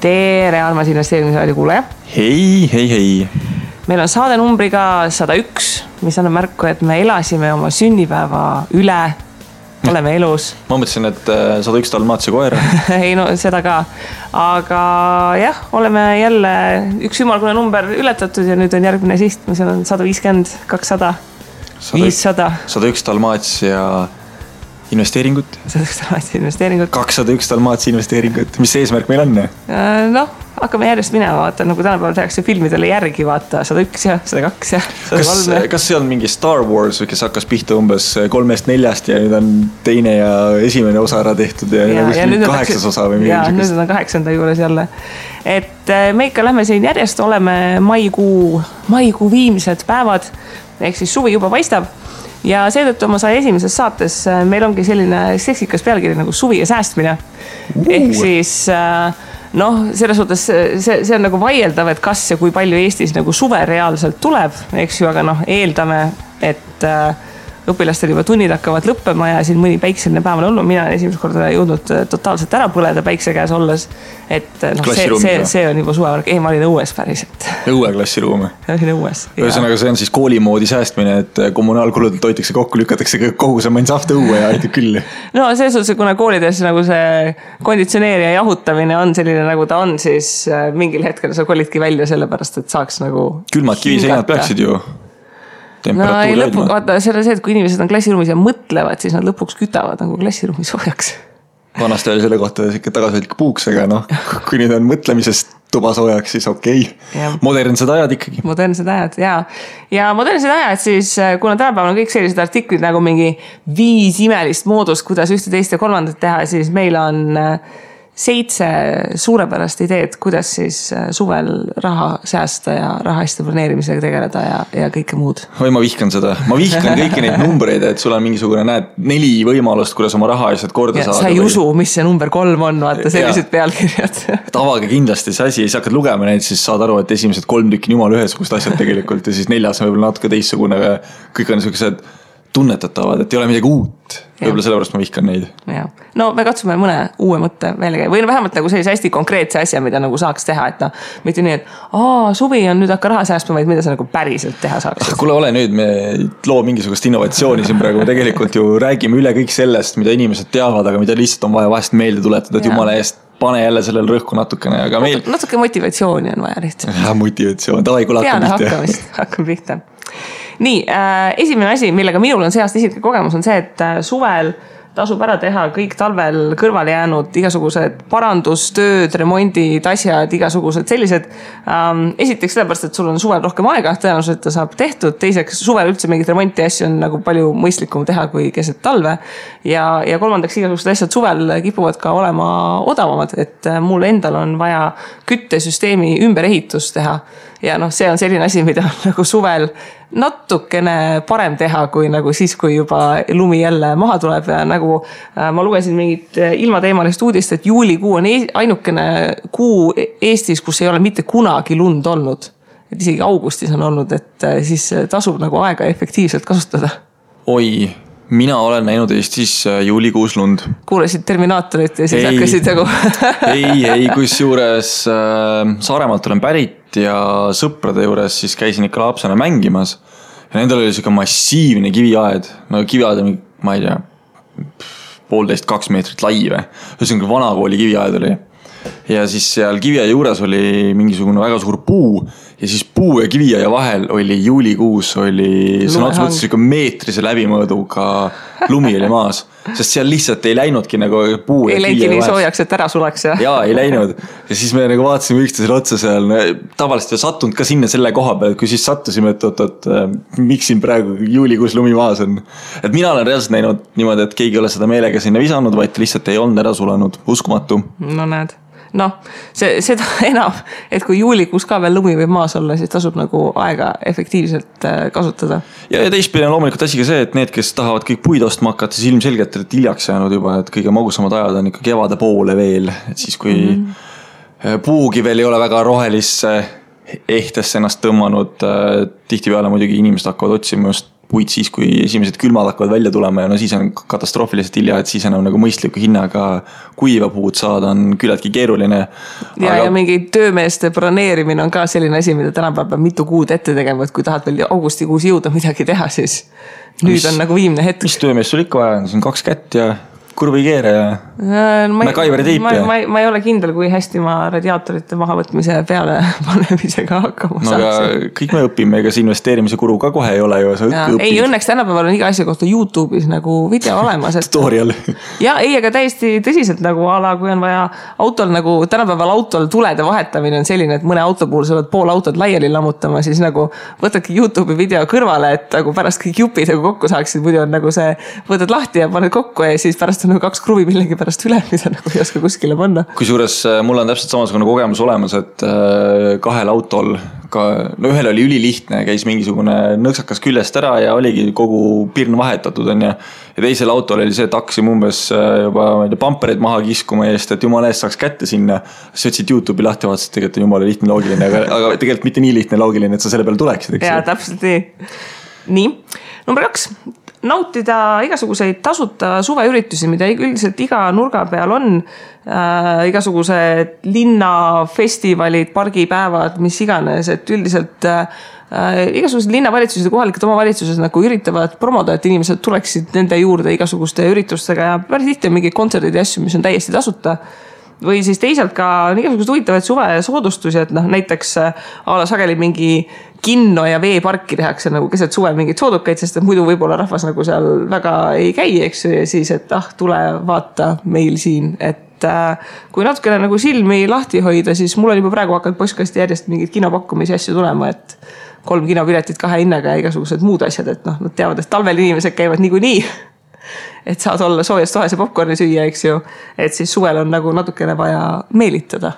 tere, armas investeerimisraadio kuulaja. hei, hei, hei. meil on saade numbriga sada üks, mis annab märku, et me elasime oma sünnipäeva üle. oleme elus. ma mõtlesin, et äh, sada üks dalmaatsia koer ei no seda ka, aga jah, oleme jälle üks ümmargune number ületatud ja nüüd on järgmine siht, mis on sada viiskümmend, kakssada, viissada. sada üks dalmaatsia investeeringut. sada üks dalmaatsia investeeringut. kakssada üks dalmaatsia investeeringut, mis eesmärk meil on? Äh, noh, hakkame järjest minema, vaata nagu tänapäeval tehakse filmidele järgi, vaata sada üks ja sada kaks ja sada kolm kas see on mingi Star Wars, kes hakkas pihta umbes kolmest-neljast ja nüüd on teine ja esimene osa ära tehtud ja, ja, ja nüüd on kaheksas osa või midagi siukest? nüüd on kaheksanda juures jälle. et äh, me ikka lähme siin järjest, oleme maikuu, maikuu viimsed päevad ehk siis suvi juba paistab ja seetõttu oma saja esimeses saates äh, meil ongi selline seksikas pealkiri nagu suvi ja säästmine. Uh.. ehk siis äh, noh, selles suhtes see, see on nagu vaieldav, et kas ja kui palju Eestis nagu suve reaalselt tuleb, eks ju, aga noh, eeldame, et äh, õpilastel juba tunnid hakkavad lõppema ja siin mõni päikseline päev on olnud, mina olen esimest korda jõudnud äh, totaalselt ära põleda päikse käes olles. et äh, noh, see, see, see on juba suvevärk, ei, ma olin õues päriselt. õueklassiruum? olin õues. ühesõnaga, see on siis kooli moodi säästmine, et äh, kommunaalkuludelt hoitakse kokku, lükatakse kogu see mannsahv õue ja aitab küll. no selles suhtes, kuna koolides nagu see konditsioneerija jahutamine on selline, nagu ta on, siis mingil hetkel sa kolidki välja sellepärast, et saaks nagu. külmad kiviseinad peaksid ju no ei lõpu, vaata, seal on see, et kui inimesed on klassiruumis ja mõtlevad, siis nad lõpuks kütavad nagu klassiruumi soojaks. vanasti oli selle kohta sihuke tagasihoidlik puuks, aga noh, kui nüüd on mõtlemisest tuba soojaks, siis okei okay.. modernsed ajad ikkagi. modernsed ajad ja, ja modernsed ajad siis, kuna tänapäeval on kõik sellised artiklid nagu mingi viis imelist moodust, kuidas ühte, teist ja kolmandat teha, siis meil on äh, seitse suurepärast ideed, kuidas siis äh, suvel raha säästa ja raha hästi planeerimisega tegeleda ja, ja kõike muud. oi, ma vihkan seda, ma vihkan kõiki neid numbreid, et sul on mingisugune, näed, neli võimalust, kuidas oma rahaasjad korda ja, saada. sa ei või... usu, mis see number kolm on, vaata sellised pealkirjad et avage kindlasti see asi, siis hakkad lugema neid, siis saad aru, et esimesed kolm tükki on jumala ühesugused asjad tegelikult ja siis neljas on võib-olla natuke teistsugune, aga kõik on siuksed tunnetatavad, et ei ole midagi uut. Võib-olla sellepärast ma vihkan neid. no me katsume mõne uue mõtte välja käia või vähemalt nagu sellise hästi konkreetse asja, mida nagu saaks teha, et noh. mitte nii, et aa, suvi on nüüd hakka raha säästma, vaid mida sa nagu päriselt teha saaks. kuule, ole nüüd, me ei loo mingisugust innovatsiooni siin praegu, tegelikult ju räägime üle kõik sellest, mida inimesed teavad, aga mida lihtsalt on vaja vahest meelde tuletada, et jumala eest pane jälle sellele rõhku natukene, aga meil. natuke motivatsiooni on vaja lihtsalt. motivatsioon, davai, kuule hakkame pihta. hakkame pihta nii äh,, esimene asi, millega minul on see aasta isiklik kogemus, on see, et äh, suvel tasub ära teha kõik talvel kõrvale jäänud igasugused parandustööd, remondid, asjad, igasugused sellised ähm,. esiteks sellepärast, et sul on suvel rohkem aega, tõenäoliselt ta saab tehtud. teiseks, suvel üldse mingit remonti asju on nagu palju mõistlikum teha kui keset talve. ja, ja kolmandaks, igasugused asjad suvel kipuvad ka olema odavamad, et äh, mul endal on vaja küttesüsteemi ümberehitust teha ja noh, see on selline asi, mida nagu suvel natukene parem teha, kui nagu siis, kui juba lumi jälle maha tuleb ja nagu äh, ma lugesin mingit äh, ilmateemalist uudist, et juulikuu on ainukene kuu Eestis, kus ei ole mitte kunagi lund olnud. et isegi augustis on olnud, et äh, siis tasub nagu aega efektiivselt kasutada. oi mina olen näinud Eestis juulikuus lund. kuulasid Terminaatorit ja siis ei, hakkasid nagu ei, ei, kusjuures äh, Saaremaalt olen pärit ja sõprade juures siis käisin ikka lapsena mängimas. ja nendel oli sihuke massiivne kiviaed, no kiviaed on, ma ei tea, poolteist, kaks meetrit lai või. ühesõnaga vanakooli kiviaed oli. ja siis seal kiviaia juures oli mingisugune väga suur puu ja siis puu ja kiviaia vahel oli juulikuus oli sõna otseses mõttes sihuke meetrise läbimõõduga lumi oli maas sest seal lihtsalt ei läinudki nagu puu. ei läinudki nii soojaks, et ära sulaks jah? jaa, ei läinud ja siis me nagu vaatasime üksteisele otsa seal, tavaliselt ei sattunud ka sinna selle koha peal, kui siis sattusime, et oot-oot, äh, miks siin praegu juulikuus lumi maas on. et mina olen reaalselt näinud niimoodi, et keegi ei ole seda meelega sinna visanud, vaid lihtsalt ei olnud ära sulanud, uskumatu. no näed noh, see, seda enam, et kui juulikuus ka veel lumi võib maas olla, siis tasub nagu aega efektiivselt äh, kasutada. ja, ja teistpidi on loomulikult asi ka see, et need, kes tahavad kõik puid ostma hakata, siis ilmselgelt olete hiljaks jäänud juba, et kõige magusamad ajad on ikka kevade poole veel, et siis kui mm -hmm. puugi veel ei ole väga rohelisse ehtesse ennast tõmmanud. Äh, tihtipeale muidugi inimesed hakkavad otsima just puit siis, kui esimesed külmad hakkavad välja tulema ja no siis on katastroofiliselt hilja, et siis enam nagu mõistliku hinnaga kuiva puud saada on küllaltki keeruline. ja aga..., ja mingi töömeeste broneerimine on ka selline asi, mida tänapäeval peab mitu kuud ette tegema, et kui tahad veel augustikuus jõuda midagi teha, siis nüüd mis, on nagu viimne hetk. mis töömeest sul ikka vaja on, siin kaks kätt ja kurvikeere ja äh, MacGyveri teipi. ma, ma, ma ei ole kindel, kui hästi ma radiaatorite mahavõtmise peale panemisega hakkama no, saaksin. kõik me õpime, ega see investeerimise kulu ka kohe ei ole ju, sa õpid. ei, õnneks tänapäeval on iga asja kohta Youtube'is nagu video olemas et.... Tutorial. ja ei, aga täiesti tõsiselt nagu a la, kui on vaja autol nagu tänapäeval autol tulede vahetamine on selline, et mõne auto puhul sa pead pool autot laiali lammutama, siis nagu võtadki Youtube'i video kõrvale, et nagu pärast kõik jupid nagu kokku saaksid, muidu on nagu see, võtad lahti ja paned kokku ja siis pärast on nagu kaks kruvi millegipärast üle, mida nagu ei oska kuskile panna. kusjuures äh, mul on täpselt samasugune kogemus olemas, et äh, kahel autol ka, no ühel oli ülilihtne, käis mingisugune nõksakas küljest ära ja oligi kogu pirn vahetatud, on ju. ja teisel autol oli see, et hakkasime umbes äh, juba, ma ei tea, pampereid maha kiskuma eest, et jumala eest saaks kätte sinna. siis võtsid Youtube'i lahti, vaatasid, tegelikult on jumala lihtne, loogiline, aga, aga tegelikult mitte nii lihtne, loogiline, et sa selle peale tuleksid, eks ju. jaa, täpselt nii. nii, number kaks nautida igasuguseid tasuta suveüritusi, mida üldiselt iga nurga peal on äh,. igasugused linnafestivalid, pargipäevad, mis iganes, et üldiselt äh, igasugused linnavalitsused ja kohalikud omavalitsused nagu üritavad promoda, et inimesed tuleksid nende juurde igasuguste üritustega ja päris tihti on mingeid kontserdid ja asju, mis on täiesti tasuta või siis teisalt ka on igasuguseid huvitavaid suvesoodustusi, et noh, näiteks äh, a la sageli mingi kinno ja veeparki tehakse nagu keset suve mingeid soodukaid, sest et muidu võib-olla rahvas nagu seal väga ei käi, eks ju, ja siis, et ah, tule vaata meil siin, et äh, kui natukene nagu silmi lahti hoida, siis mul on juba praegu hakanud postkasti järjest mingeid kinopakkumisi asju tulema, et kolm kinopiletit kahe hinnaga ja igasugused muud asjad, et noh, nad teavad, et talvel inimesed käivad niikuinii. Et saad olla soojas toas ja popkorni süüa, eks ju. et siis suvel on nagu natukene vaja meelitada.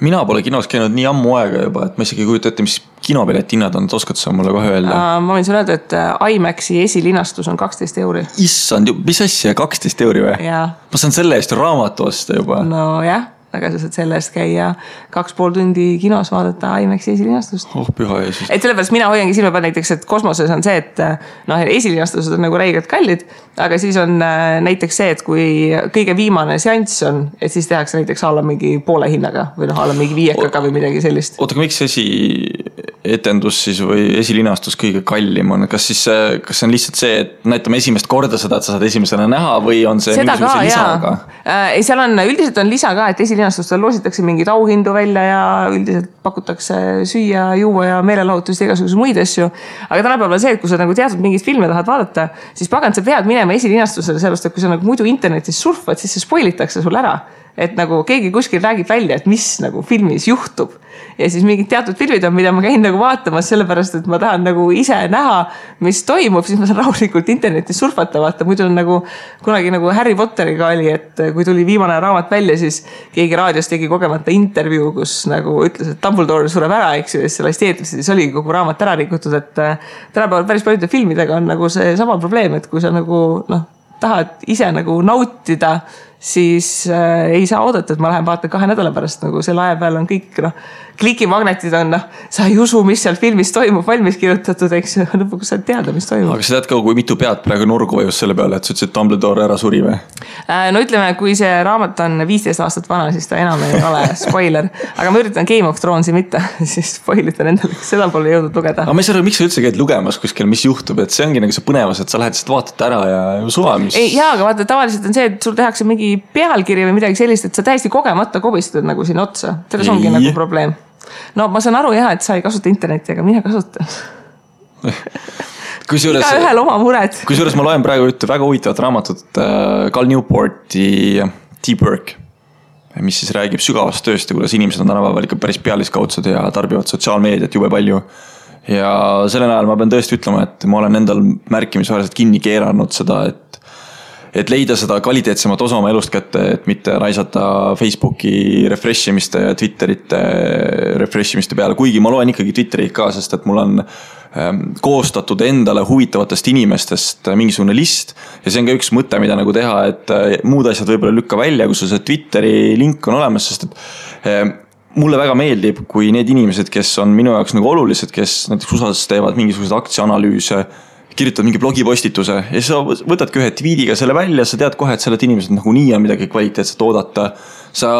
Mina pole kinos käinud nii ammu aega juba, et ma isegi ei kujuta ette, mis kinopileti hinnad on, oskad sa mulle kohe öelda? ma võin sulle öelda, et äh, IMAX-i esilinastus on kaksteist euri. issand, mis asja, kaksteist euri või? ma saan selle eest raamatu osta juba. nojah aga sa saad selle eest käia kaks pool tundi kinos, vaadata IMAX-i esilinastust. oh püha Jeesus. et sellepärast mina hoiangi silma peal näiteks, et kosmoses on see, et noh, esilinastused on nagu räigelt kallid. aga siis on äh, näiteks see, et kui kõige viimane seanss on, et siis tehakse näiteks a la mingi poole hinnaga või noh, a la mingi viiekaga või midagi sellist. oota, aga miks esietendus siis või esilinastus kõige kallim on, kas siis, kas see on lihtsalt see, et näitame esimest korda seda, et sa saad esimesena näha või on see seda mingisuguse lisaga? Äh, ei, seal on, üldiselt on lisa ka, et esilinastus linastustel loositakse mingeid auhindu välja ja üldiselt pakutakse süüa, juua ja meelelahutust ja igasuguseid muid asju. aga tänapäeval on see, et kui sa nagu teatud mingeid filme tahad vaadata, siis pagan, sa pead minema esilinastusele, sellepärast et kui sa nagu muidu internetis surfad, siis see spoil itakse sul ära et nagu keegi kuskil räägib välja, et mis nagu filmis juhtub. ja siis mingid teatud filmid on, mida ma käin nagu vaatamas, sellepärast et ma tahan nagu ise näha, mis toimub, siis ma saan rahulikult internetis surfata, vaata. Muidu on nagu kunagi nagu Harry Potteriga oli, et kui tuli viimane raamat välja, siis keegi raadios tegi kogemata intervjuu, kus nagu ütles, et Dumbledore sureb ära, eks ju, ja siis sellest eetrisse. Siis oligi kogu raamat ära rikutud, et äh, tänapäeval päris paljude filmidega on nagu seesama probleem, et kui sa nagu noh, tahad ise nagu nautida siis äh, ei saa oodata, et ma lähen vaatan kahe nädala pärast nagu selle aja peal on kõik noh, klikimagnetid on noh, sa ei usu, mis seal filmis toimub, valmis kirjutatud, eks ju, lõpuks saad teada, mis toimub. aga sa tead ka, kui mitu pead praegu nurgu vajus selle peale, et sa ütlesid, et Dumbledore ära suri või äh,? no ütleme, kui see raamat on viisteist aastat vana, siis ta enam ei ole spoiler, aga ma üritan Game of Thronesi mitte, siis spoil itan endale, kes seda pole jõudnud lugeda. aga ma ei saa aru, miks sa üldse käid lugemas kuskil, mis juhtub, et see ongi nagu see põnevus, et sa lähed lihtsalt vaatad ära ja suva, mis. ei jaa, aga vaata, tavaliselt on see, et sul tehakse mingi mingi pealkiri või midagi sellist, et sa täiesti kogemata kobistad nagu sinna otsa. selles ongi nagu probleem. no ma saan aru jah, et sa ei kasuta internetti, aga mina kasutan kusjuures. igaühel oma mured. kusjuures ma loen praegu ühte väga huvitavat raamatut äh, Cal Newporti Work. mis siis räägib sügavast tööst ja kuidas inimesed on tänapäeval ikka päris pealiskaudsed ja tarbivad sotsiaalmeediat jube palju ja sellel ajal ma pean tõesti ütlema, et ma olen endal märkimisväärselt kinni keeranud seda, et et leida seda kvaliteetsemat osa oma elust kätte, et mitte raisata Facebooki refresh imiste ja Twitterite refresh imiste peale, kuigi ma loen ikkagi Twitterit ka, sest et mul on ähm, koostatud endale huvitavatest inimestest mingisugune list. ja see on ka üks mõte, mida nagu teha, et äh, muud asjad võib-olla lükka välja, kui sul see Twitteri link on olemas, sest et ähm, mulle väga meeldib, kui need inimesed, kes on minu jaoks nagu olulised, kes näiteks USA-s teevad mingisuguseid aktsiaanalüüse kirjutad mingi blogipostituse ja sa võtadki ühe tweet'iga selle välja, sa tead kohe, et sellelt inimeselt nagunii on midagi kvaliteetset oodata. sa,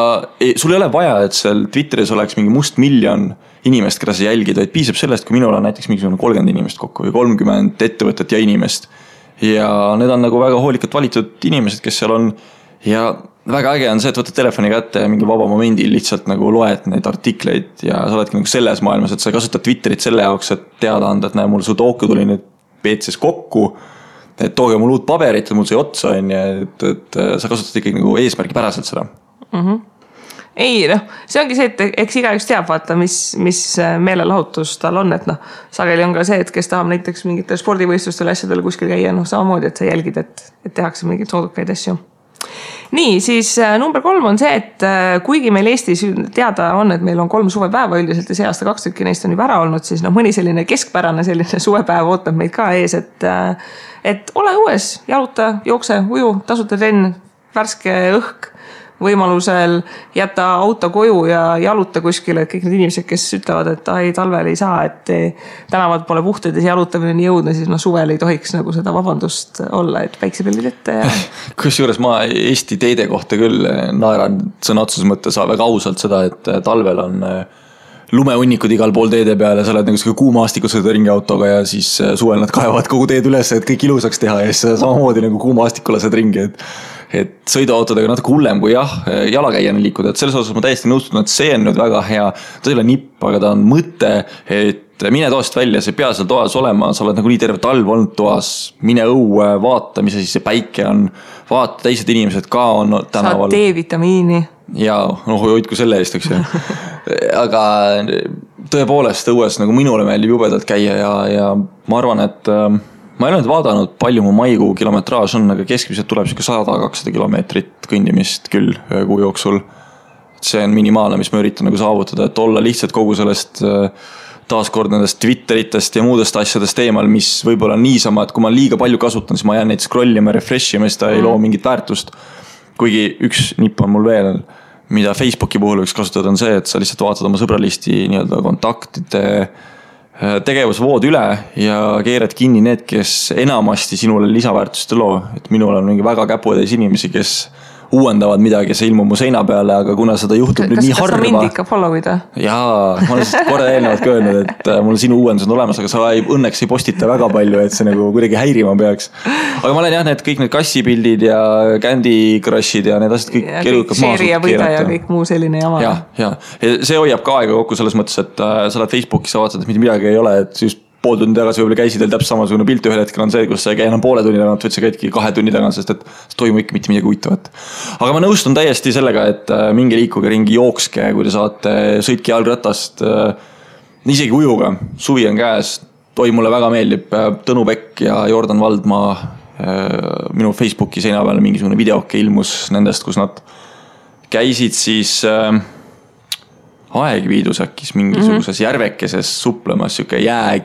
sul ei ole vaja, et seal Twitteris oleks mingi must miljon inimest, keda sa jälgid, vaid piisab sellest, kui minul on näiteks mingisugune kolmkümmend inimest kokku või kolmkümmend ettevõtet ja inimest. ja need on nagu väga hoolikalt valitud inimesed, kes seal on ja väga äge on see, et võtad telefoni kätte ja mingi vaba momendil lihtsalt nagu loed neid artikleid ja sa oledki nagu selles maailmas, et sa kasutad Twitterit selle jaoks, et teada anda, et näe, mul sudoku tuli nüüd WC-s kokku. et tooge mulle uut paberit, mul sai otsa, on ju, et, et sa kasutad ikkagi nagu eesmärgipäraselt seda mm. -hmm ei noh, see ongi see, et eks igaüks teab, vaata, mis, mis meelelahutus tal on, et noh. sageli on ka see, et kes tahab näiteks mingitel spordivõistlustel asjadel kuskil käia, noh samamoodi, et sa jälgid, et, et tehakse mingeid soodukaid asju nii, siis äh, number kolm on see, et äh, kuigi meil Eestis teada on, et meil on kolm suvepäeva üldiselt ja see aasta kaks tükki neist on juba ära olnud, siis noh, mõni selline keskpärane selline suvepäev ootab meid ka ees, et. Äh, et ole õues, jaluta, jookse, uju, tasuta trenn, värske õhk võimalusel jäta auto koju ja jaluta kuskile, et kõik need inimesed, kes ütlevad, et ai, talvel ei saa, et tänavad pole puhtad ja see jalutamine on nii õudne, siis noh, suvel ei tohiks nagu seda vabandust olla, et päiksepillid ette ja. kusjuures ma Eesti teede kohta küll naeran sõna otseses mõttes väga ausalt seda, et talvel on lumehunnikud igal pool teede peal ja sa oled nagu sihuke kuumaastikus sõidad ringi autoga ja siis suvel nad kaevavad kogu teed üles, et kõik ilusaks teha ja siis samamoodi nagu kuumaastikul lased ringi, et et sõiduautodega natuke hullem kui jah, jalakäijana liikuda, et selles osas ma täiesti nõustun, et see on nüüd väga hea. ta ei ole nipp, aga ta on mõte, et mine toast välja, sa ei pea seal toas olema, sa oled nagunii terve talv olnud toas. mine õue, vaata, mis asi see päike on, vaata, teised inimesed ka on tänaval. saad D-vitamiini. ja noh, hoidku selle eest, eks ju. aga tõepoolest õues nagu minule meeldib jubedalt käia ja, ja ma arvan, et ma ei ole nüüd vaadanud, palju mu maikuu kilometraaž on, aga keskmiselt tuleb sihuke sada, kakssada kilomeetrit kõndimist küll ühe kuu jooksul. see on minimaalne, mis ma üritan nagu saavutada, et olla lihtsalt kogu sellest äh, taaskord nendest Twitteritest ja muudest asjadest eemal, mis võib-olla on niisama, et kui ma liiga palju kasutan, siis ma jään neid scroll ima, refresh ima, siis ta ei loo mm. mingit väärtust. kuigi üks nipp on mul veel, mida Facebooki puhul võiks kasutada, on see, et sa lihtsalt vaatad oma sõbralisti nii-öelda kontaktide tegevusvood üle ja keerad kinni need, kes enamasti sinule lisaväärtust ei loo. et minul on mingi väga käputäis inimesi, kes uuendavad midagi, see ilmub mu seina peale, aga kuna seda juhtub kas, nüüd nii harva. kas sa mind ikka follow'id või? jaa, ma olen lihtsalt korra eelnevalt ka öelnud, et äh, mul sinu uuendused on olemas, aga sa ei, õnneks ei postita väga palju, et see nagu kuidagi häirima peaks. aga ma olen jah, need kõik need kassipildid ja Candy Crushid ja need asjad kõik elukad maha suutnud keerata. ja kõik muu selline jama. jah, ja see hoiab ka aega kokku selles mõttes, et äh, sa oled Facebookis, sa vaatad, et mitte midagi ei ole, et just pool tundi tagasi võib-olla käisid veel täpselt samasugune pilt, ühel hetkel on see, kus sa ei käi enam poole tunni tagant, vaid sa käidki kahe tunni tagant, sest et ei toimu ikka mitte midagi huvitavat. aga ma nõustun täiesti sellega, et äh, minge liikuge ringi, jookske, kui te saate, sõitke jalgratast. Äh, isegi ujuga, suvi on käes, oi, mulle väga meeldib äh, Tõnu Pekk ja Jordan Valdmaa. minu Facebooki seina peal mingisugune videoke ilmus nendest, kus nad käisid siis Aegviidus äkki mingisuguses mm -hmm. järvekeses suplemas, sihuke jää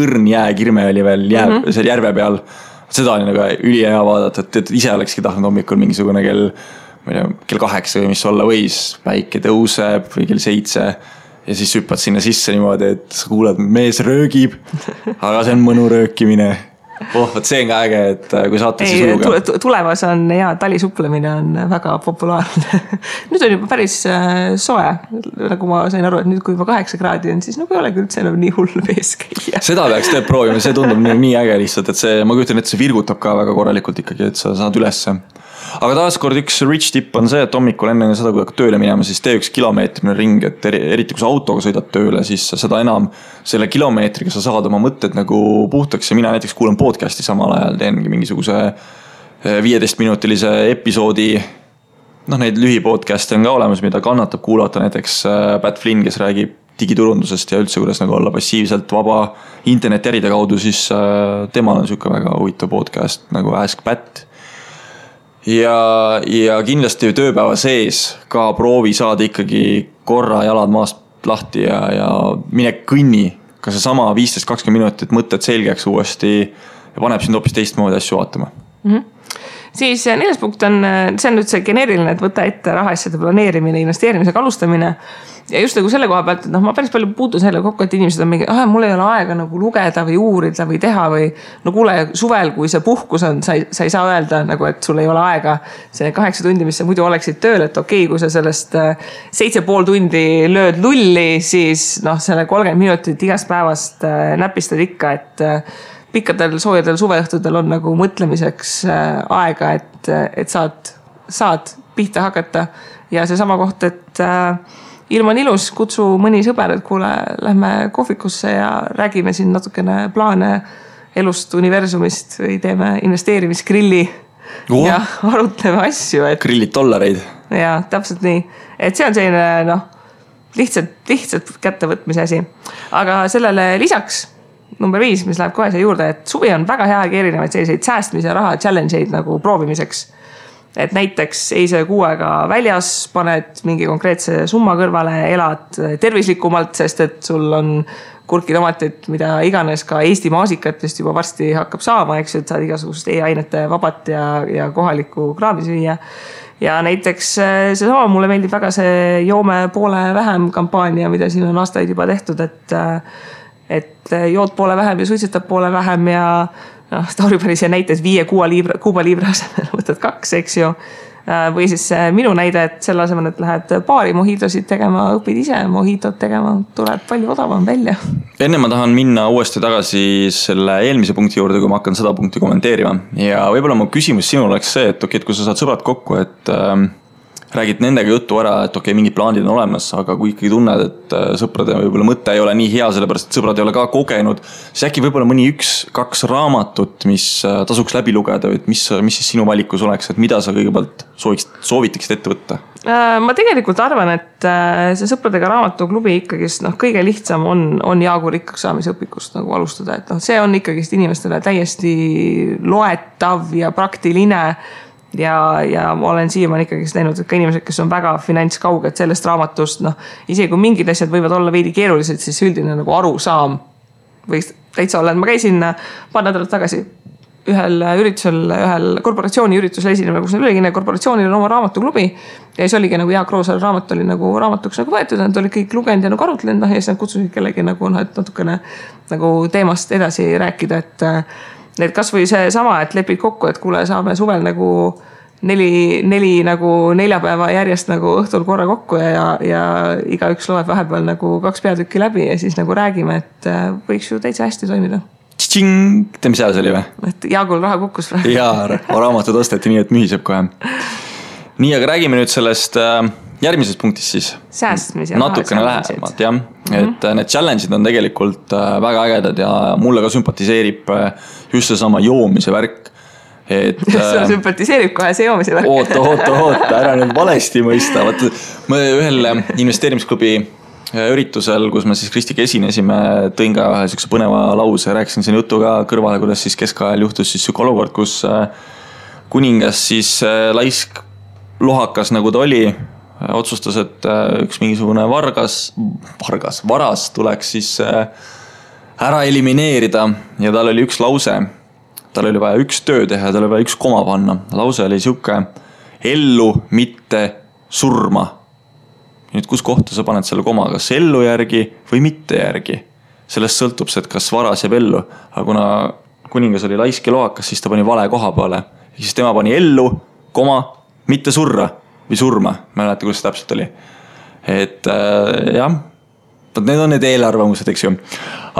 õrn jääkirme oli veel jää mm, -hmm. seal järve peal. seda oli nagu ülihea vaadata, et, et ise olekski tahtnud hommikul mingisugune kell, ma ei tea, kell kaheksa või mis olla võis, päike tõuseb või kell seitse ja siis hüppad sinna sisse niimoodi, et sa kuuled, mees röögib. aga see on mõnu röökimine oh, vot see on ka äge, et äh, kui saate siis ujuga. tulemas on ja talisuplemine on väga populaarne nüüd on juba päris äh, soe, nagu ma sain aru, et nüüd, kui juba kaheksa kraadi on, siis nagu ei olegi üldse enam nii hull vees käia. seda peaks tegelikult proovima, see tundub nii, nii äge lihtsalt, et see, ma kujutan ette, see virgutab ka väga korralikult ikkagi, et sa saad ülesse aga taaskord üks rich tipp on see, et hommikul enne seda, kui hakkad tööle minema, siis tee üks kilomeetrine ring, et eriti kui sa autoga sõidad tööle, siis seda enam selle kilomeetriga sa saad oma mõtted nagu puhtaks. Ja mina näiteks kuulan podcast'i samal ajal, teengi mingisuguse eh, viieteistminutilise episoodi. Noh, neid lühipodcast'e on ka olemas, mida kannatab kuulata, näiteks eh, Pat Flynn, kes räägib digiturundusest ja üldse, kuidas nagu olla passiivselt vaba internetiäride kaudu, siis eh, temal on sihuke väga huvitav podcast nagu Ask Pat ja, ja kindlasti tööpäeva sees ka proovi saada ikkagi korra jalad maast lahti ja, ja mine kõnni. ka seesama viisteist, kakskümmend minutit mõtted selgeks uuesti ja paneb sind hoopis teistmoodi asju vaatama mm. -hmm siis äh, neljas punkt on, see on nüüd see geneeriline, et võta ette rahaasjade planeerimine, investeerimisega alustamine ja just nagu selle koha pealt, et noh, ma päris palju puutun selle kokku, et inimesed on mingi, ah mul ei ole aega nagu lugeda või uurida või teha või. no kuule, suvel, kui see puhkus on, sa ei, sa ei saa öelda nagu, et sul ei ole aega. see kaheksa tundi, mis sa muidu oleksid tööl, et okei okay,, kui sa sellest äh, seitse pool tundi lööd lulli, siis noh, selle kolmkümmend minutit igast päevast näpistad ikka, et pikkadel soojadel suveõhtudel on nagu mõtlemiseks aega, et, et saad, saad pihta hakata. ja seesama koht, et äh, ilm on ilus, kutsu mõni sõber, et kuule, lähme kohvikusse ja räägime siin natukene plaane elust, universumist või teeme investeerimisgrilli ja arutleme asju, et. grillid dollareid. ja täpselt nii, et see on selline noh, lihtsalt, lihtsalt kättevõtmise asi. aga sellele lisaks number viis, mis läheb kohe siia juurde, et suvi on väga hea aeg erinevaid selliseid säästmise raha challenge eid nagu proovimiseks et näiteks ei söö kuu aega väljas, paned mingi konkreetse summa kõrvale, elad tervislikumalt, sest et sul on kurki, tomatid, mida iganes ka Eesti maasikatest juba varsti hakkab saama, eks ju, et saad igasugust e-ainete vabat ja, ja kohalikku kraami süüa. ja näiteks eh, seesama, mulle meeldib väga see joome poole vähem kampaania, mida siin on aastaid juba tehtud, et eh, et jood poole vähem ja suitsetad poole vähem ja noh, Tauri pani siia näite, et viie-kuue liibra, kuuba liibra asemel võtad kaks, eks ju. Äh, või siis minu näide, et selle asemel, et lähed baari mojitosid tegema, õpid ise mojitot tegema, tuleb palju odavam välja. enne ma tahan minna uuesti tagasi selle eelmise punkti juurde, kui ma hakkan seda punkti kommenteerima ja võib-olla mu küsimus sinule oleks see, et okei okay,, et kui sa saad sõbrad kokku, et äh, räägid nendega juttu ära, et okei okay,, mingid plaanid on olemas, aga kui ikkagi tunned, et äh, sõprade võib-olla mõte ei ole nii hea, sellepärast et sõbrad ei ole ka kogenud. siis äkki võib-olla mõni üks-kaks raamatut, mis äh, tasuks läbi lugeda või et mis, mis siis sinu valikus oleks, et mida sa kõigepealt sooviksid, soovitaksid ette võtta? Äh, ma tegelikult arvan, et see sõpradega raamatuklubi ikkagist noh, kõige lihtsam on, on Jaagu rikkaks saamise õpikust nagu alustada, et noh, see on ikkagist inimestele täiesti loetav ja praktiline ja, ja ma olen siiamaani ikkagi näinud, et ka inimesed, kes on väga finantskauged sellest raamatust, noh. isegi kui mingid asjad võivad olla veidi keerulised, siis üldine nagu arusaam võiks täitsa olla, et ma käisin paar nädalat tagasi ühel üritusel, ühel korporatsiooni üritusel esinemal, kus neil oligi korporatsioonil on oma raamatuklubi. ja siis oligi nagu Jaak Roosaare raamat oli nagu raamatuks nagu võetud, nad olid kõik lugenud ja nagu arutlenud, noh ja siis nad kutsusid kellegi nagu noh, et natukene nagu teemast edasi rääkida, et et kasvõi seesama, et lepid kokku, et kuule, saame suvel nagu neli, neli nagu neljapäeva järjest nagu õhtul korra kokku ja, ja igaüks loeb vahepeal nagu kaks peatükki läbi ja siis nagu räägime, et äh, võiks ju täitsa hästi toimida. tead, mis hea see oli või? et Jaagul raha kukkus praegu. jaa, raamatud osteti nii, et mühiseb kohe. Nii, aga räägime nüüd sellest äh, järgmisest punktist siis. säästmise. natukene lähemalt jah, et mm -hmm. need challenge'id on tegelikult väga ägedad ja mulle ka sümpatiseerib just seesama joomise värk et sulle äh, sümpatiseerib kohe see joomise värk. oota, oota, oota, ära nüüd valesti mõista, vaata ma ühel investeerimisklubi äh, üritusel, kus me siis Kristiga esinesime, tõin ka ühe siukse põneva lause, rääkisin siin jutu ka kõrvale, kuidas siis keskajal juhtus siis sihuke olukord, kus äh, kuningas siis laisk lohakas, nagu ta oli, otsustas, et üks mingisugune vargas, vargas, varas tuleks siis ära elimineerida ja tal oli üks lause tal oli vaja üks töö teha ja tal oli vaja üks koma panna. lause oli sihuke, ellu, mitte surma. nüüd, kus kohta sa paned selle koma, kas ellu järgi või mitte järgi? sellest sõltub see, et kas varas jääb ellu, aga kuna kuningas oli laisk ja lohakas, siis ta pani vale koha peale. siis tema pani ellu, koma, mitte surra või surma, ma ei mäleta, kuidas see täpselt oli. et äh, jah, vot need on need eelarvamused, eks ju,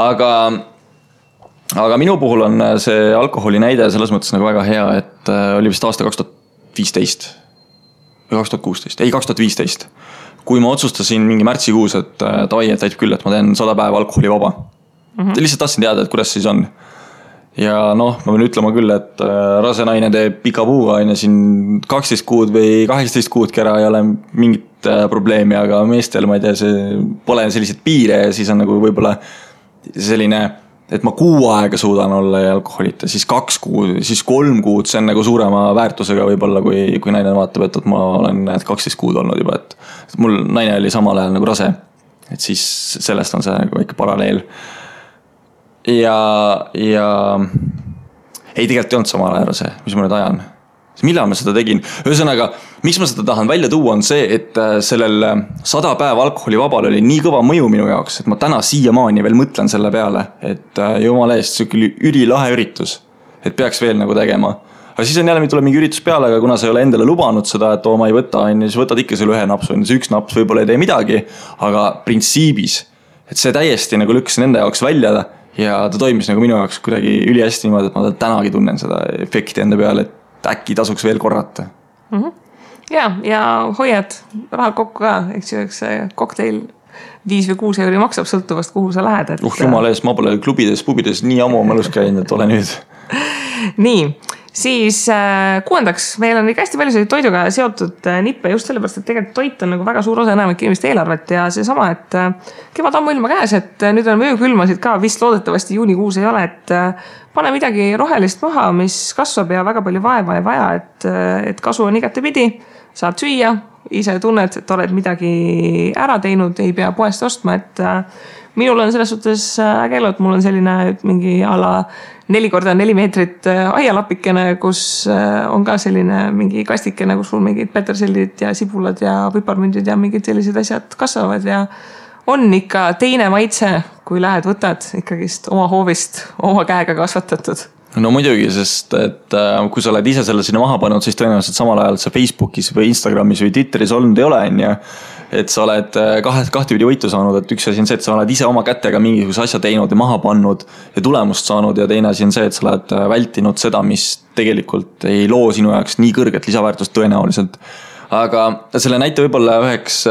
aga aga minu puhul on äh, see alkoholi näide selles mõttes nagu väga hea, et äh, oli vist aasta kaks tuhat viisteist. või kaks tuhat kuusteist, ei kaks tuhat viisteist. kui ma otsustasin mingi märtsikuus, et äh, davai, et täitsa küll, et ma teen sada päeva alkoholivaba mm. -hmm. lihtsalt tahtsin teada, et kuidas siis on. Ja noh, ma pean ütlema küll, et rase naine teeb pika puuga on ju siin kaksteist kuud või kaheksateist kuudki ära ei ole mingit probleemi, aga meestel ma ei tea, see pole selliseid piire ja siis on nagu võib-olla selline et ma kuu aega suudan olla alkoholita, siis kaks kuud, siis kolm kuud, see on nagu suurema väärtusega võib-olla, kui, kui naine vaatab, et, et ma olen näed kaksteist kuud olnud juba, et mul naine oli samal ajal nagu rase. et siis sellest on see nagu väike paralleel. Ja, ja ei, tegelikult ei olnud samal ajal rase, mis ma nüüd ajan. millal ma seda tegin, ühesõnaga, miks ma seda tahan välja tuua, on see, et äh, sellel äh, sada päeva alkoholivabal oli nii kõva mõju minu jaoks, et ma täna siiamaani veel mõtlen selle peale, et äh, jumala eest, sihuke ülilahe üritus. et peaks veel nagu tegema aga siis on jälle, tuleb mingi üritus peale, aga kuna sa ei ole endale lubanud seda, et oo, ma ei võta, on ju, siis võtad ikka selle ühe napsu, on ju, see üks naps võib-olla ei tee midagi, aga printsiibis, et see täiesti nagu lükkas nende jaoks välja ja ta toimis nagu minu jaoks kuidagi ülihästi niimoodi, et ma tänagi tunnen seda efekti enda peal, et äkki tasuks veel korrata mm. -hmm. ja, ja hoiad raha kokku ka, eks ju, eks see kokteil viis või kuus euri maksab, sõltuvast, kuhu sa lähed, et. uh jumala eest, ma pole klubides, pubides nii ammu oma elus käinud, et ole nüüd nii siis äh, kuuendaks, meil on ikka hästi palju selliseid toiduga seotud äh, nippe just sellepärast, et tegelikult toit on nagu väga suur osa enamike inimeste eelarvet ja seesama, et äh, kevad ammuilma käes, et nüüd on öökülmasid ka vist loodetavasti juunikuus ei ole, et pane midagi rohelist maha, mis kasvab ja väga palju vaeva ei vaja, et, et kasu on igatepidi, saad süüa, ise tunned, et oled midagi ära teinud, ei pea poest ostma, et minul on selles suhtes äh, äge elu, et mul on selline mingi a la neli korda neli meetrit äh, aialapikene, kus äh, on ka selline mingi kastikene, kus mul mingid petersellid ja sibulad ja piparmündid ja mingid sellised asjad kasvavad ja on ikka teine maitse, kui lähed, võtad ikkagist oma hoovist oma käega kasvatatud no muidugi, sest et äh, kui sa oled ise selle sinna maha pannud, siis tõenäoliselt samal ajal sa Facebookis või Instagramis või Twitteris olnud ei ole, on ju et sa oled äh, kahe, kahtepidi võitu saanud, et üks asi on see, et sa oled ise oma kätega mingisuguse asja teinud ja maha pannud ja tulemust saanud ja teine asi on see, et sa oled äh, vältinud seda, mis tegelikult ei loo sinu jaoks nii kõrget lisaväärtust tõenäoliselt. aga selle näite võib-olla üheks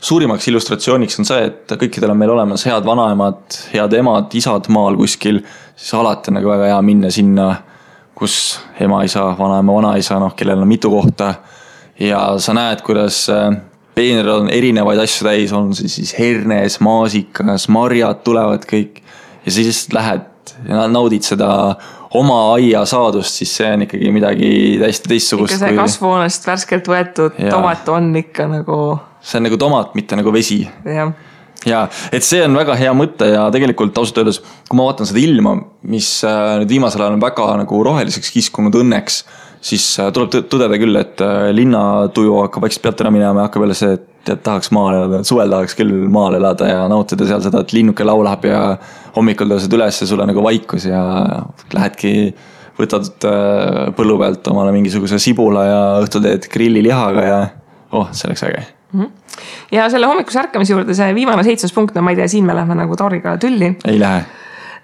suurimaks illustratsiooniks on see, et kõikidel on meil olemas head vanaemad, head emad, isad maal kuskil, siis alati on nagu väga hea minna sinna, kus ema-isa, vanaema, vanaisa, noh, kellel on mitu kohta. ja sa näed, kuidas peenral on erinevaid asju täis, on see siis hernes, maasikas, marjad tulevad kõik. ja sa lihtsalt lähed ja naudid seda oma aia saadust, siis see on ikkagi midagi täiesti teistsugust. ikka see kui... kasvuhoonest värskelt võetud ja. tomat on ikka nagu. see on nagu tomat, mitte nagu vesi. jah ja et see on väga hea mõte ja tegelikult ausalt öeldes, kui ma vaatan seda ilma, mis äh, nüüd viimasel ajal on väga nagu roheliseks kiskunud õnneks siis äh, tuleb tõdeda küll, et äh, linnatuju hakkab vaikselt pealt ära minema ja hakkab jälle see, et tahaks maal elada, suvel tahaks küll maal elada ja nautida seal seda, et linnuke laulab ja hommikul tõused üles ja sul on nagu vaikus ja lähedki, võtad põllu pealt omale mingisuguse sibula ja õhtul teed grillilihaga ja oh, see oleks äge mm. -hmm. Ja selle hommikuse ärkamise juurde see viimane seitsmes punkt, no ma ei tea, siin me lähme nagu Tauriga tülli. ei lähe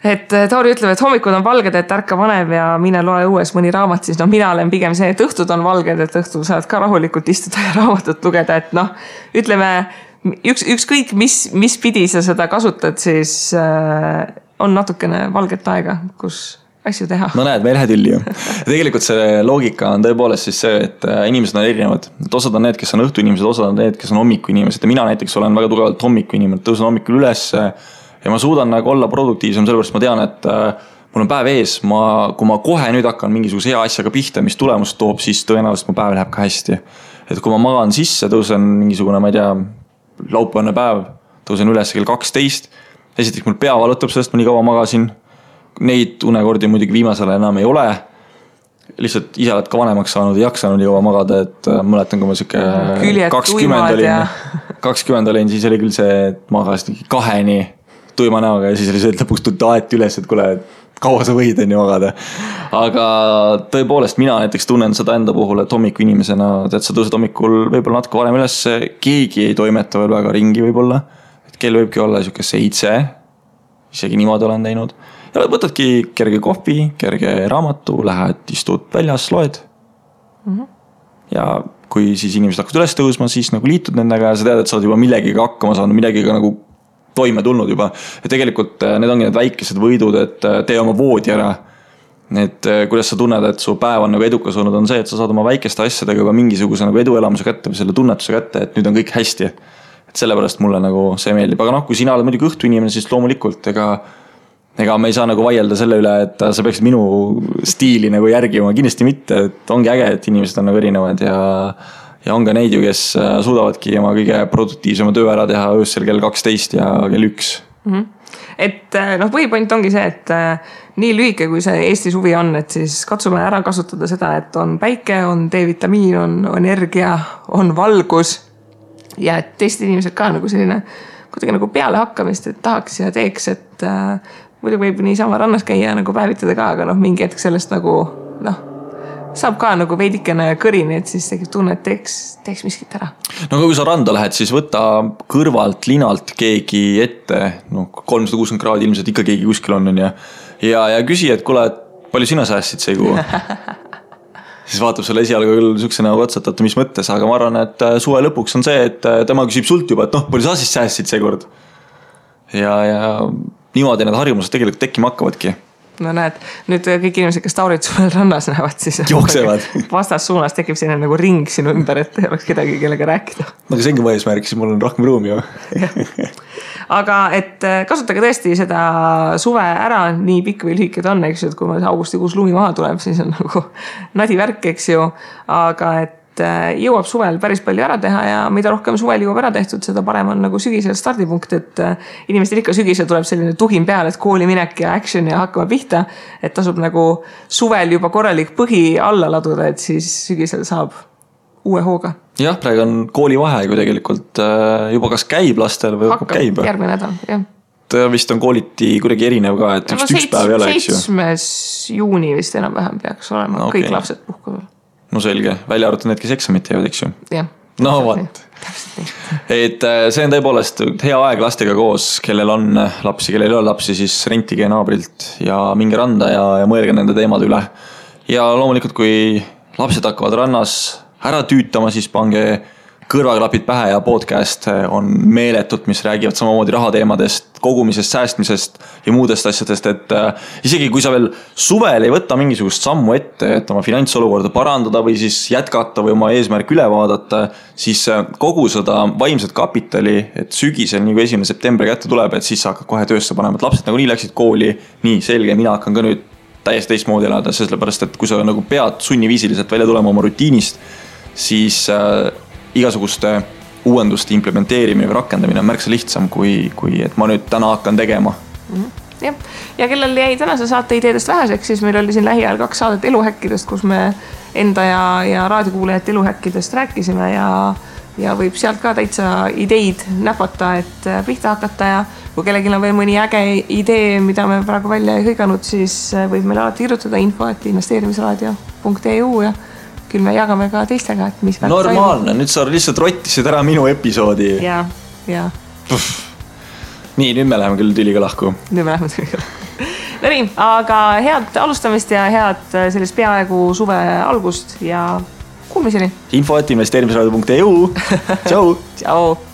et äh, Tauri ütleb, et hommikud on valged, et ärka vanem ja mine loe õues mõni raamat, siis noh, mina olen pigem see, et õhtud on valged, et õhtul saad ka rahulikult istuda ja raamatut lugeda, et noh, ütleme üks, ükskõik mis, mis pidi sa seda kasutad, siis äh, on natukene valget aega, kus asju teha. no näed, me ei lähe tülli ju. tegelikult see loogika on tõepoolest siis see, et äh, inimesed on erinevad. et osad on need, kes on õhtuinimesed, osad on need, kes on hommikuinimesed ja mina näiteks olen väga tugevalt hommikuinimene, tõusen hommikul ülesse ja ma suudan nagu olla produktiivsem, sellepärast ma tean, et äh, mul on päev ees, ma, kui ma kohe nüüd hakkan mingisuguse hea asjaga pihta, mis tulemust toob, siis tõenäoliselt mu päev läheb ka hästi. et kui ma magan sisse, tõusen mingisugune, ma ei tea, laupäevane päev, tõusen üles kell kaksteist. esiteks mul pea valutab sellest, ma nii kaua magasin. Neid unekordi muidugi viimasel ajal enam ei ole lihtsalt ise oled ka vanemaks saanud, ei jaksanud nii kaua magada, et äh, mäletan, kui ma sihuke kakskümmend olin, kakskümmend olin, siis oli küll see, et magasin kaheni tuima näoga ja siis lihtsalt lõpuks tulid aeti üles, et kuule, kaua sa võid, on ju, magada. aga tõepoolest, mina näiteks tunnen seda enda puhul, et hommikuinimesena, tead, sa tõused hommikul võib-olla natuke varem üles, keegi ei toimeta veel väga ringi võib-olla. et kell võibki olla sihuke seitse, isegi niimoodi olen teinud. Võtadki kerge kohvi, kerge raamatu, lähed, istud väljas, loed mm. -hmm. ja kui siis inimesed hakkavad üles tõusma, siis nagu liitud nendega ja sa tead, et sa oled juba millegagi hakkama saanud, millegagi nagu toime tulnud juba. ja tegelikult äh, need ongi need väikesed võidud, et äh, tee oma voodi ära. et äh, kuidas sa tunned, et su päev on nagu edukas olnud, on see, et sa saad oma väikeste asjadega juba mingisuguse nagu eduelamuse kätte või selle tunnetuse kätte, et nüüd on kõik hästi. et sellepärast mulle nagu see meeldib, aga noh, kui sina oled muidugi õhtuinimene, siis loomulikult ega ega me ei saa nagu vaielda selle üle, et sa peaksid minu stiili nagu järgima, kindlasti mitte, et ongi äge, et inimesed on nagu erinevad ja ja on ka neid ju, kes äh, suudavadki oma kõige produktiivsema töö ära teha öösel kell kaksteist ja kell üks mm. -hmm. et äh, noh, põhipoint ongi see, et äh, nii lühike, kui see Eesti suvi on, et siis katsume ära kasutada seda, et on päike, on D-vitamiin, on energia, on valgus. ja et teised inimesed ka nagu selline kuidagi nagu pealehakkamist, et tahaks ja teeks, et muidu võib niisama rannas käia nagu päevitada ka, aga noh, mingi hetk sellest nagu noh saab ka nagu veidikene kõrini, et siis tekib tunne, et teeks, teeks miskit ära. no aga kui sa randa lähed, siis võta kõrvalt linalt keegi ette, noh, kolmsada kuuskümmend kraadi ilmselt ikka keegi kuskil on, on ju. ja, ja küsi, et kuule, et palju sina säästsid see kuu siis vaatab sulle esialgu küll siukse näoga otsa, et oota, mis mõttes, aga ma arvan, et äh, suve lõpuks on see, et äh, tema küsib sult juba, et noh, palju sa siis säästsid seekord. ja, ja niimoodi need harjumused tegelikult tekkima hakkavadki no näed, nüüd kõik inimesed, kes Taurit suvel rannas näevad, siis. jooksevad. vastassuunas tekib selline nagu ring sinu ümber, et ei oleks kedagi, kellega rääkida. no aga see ongi mu eesmärk, siis mul on rohkem ruumi ju aga et äh, kasutage tõesti seda suve ära, nii pikk või lühike ta on, eks ju, et kui augustikuus lumi maha tuleb, siis on nagu nadi värk, eks ju. aga et Äh, jõuab suvel päris palju ära teha ja mida rohkem suvel jõuab ära tehtud, seda parem on nagu sügisel stardipunkt, et äh, inimestel ikka sügisel tuleb selline tuhin peale, et kooli minek ja action ja hakkame pihta. et tasub nagu suvel juba korralik põhi alla laduda, et siis sügisel saab uue hooga. jah, praegu on koolivaheaeg ju tegelikult äh, juba kas käib lastel või hakkab käib. järgmine nädal, jah ta vist on kooliti kuidagi erinev ka, et no, üks päev ei ole, eks ju. seitsmes juuni vist enam-vähem peaks olema okay., kõik lapsed puhkavad no selge, välja arvatud need, kes eksamit teevad, eks ju. no vot. et äh, see on tõepoolest hea aeg lastega koos, kellel on äh, lapsi, kellel ei ole lapsi, siis rentige naabrilt ja minge randa ja, ja mõelge nende teemade üle. ja loomulikult, kui lapsed hakkavad rannas ära tüütama, siis pange kõrvaklapid pähe ja podcast on meeletut, mis räägivad samamoodi rahateemadest, kogumisest, säästmisest ja muudest asjadest, et äh, isegi kui sa veel suvel ei võta mingisugust sammu ette, et oma finantsolukorda parandada või siis jätkata või oma eesmärk üle vaadata, siis äh, kogu seda vaimset kapitali, et sügisel, nii kui esimene september kätte tuleb, et siis sa hakkad kohe töösse panema, et lapsed nagunii läksid kooli, nii selge, mina hakkan ka nüüd täiesti teistmoodi elada, sellepärast et kui sa nagu pead sunniviisiliselt välja tulema oma rutiinist, siis igasuguste uuenduste implementeerimine või rakendamine on märksa lihtsam, kui, kui et ma nüüd täna hakkan tegema mm. -hmm jah, ja kellel jäi tänase saate ideedest väheseks, siis meil oli siin lähiajal kaks saadet eluhäkkidest, kus me enda ja, ja raadiokuulajate eluhäkkidest rääkisime ja, ja võib sealt ka täitsa ideid näpata, et äh, pihta hakata ja kui kellelgi on veel mõni äge idee, mida me praegu välja ei hõiganud, siis äh, võib meile alati kirjutada info, et investeerimisraadio.eu ja küll me jagame ka teistega, et mis. normaalne, nüüd sa lihtsalt rottisid ära minu episoodi. ja, ja. nii, nüüd me läheme küll tüliga lahku. nüüd me läheme tüliga lahku. Nonii, aga head alustamist ja head äh, sellist peaaegu suve algust ja kuulmiseni. info et investeerimisraadio.eu, tšau. tšau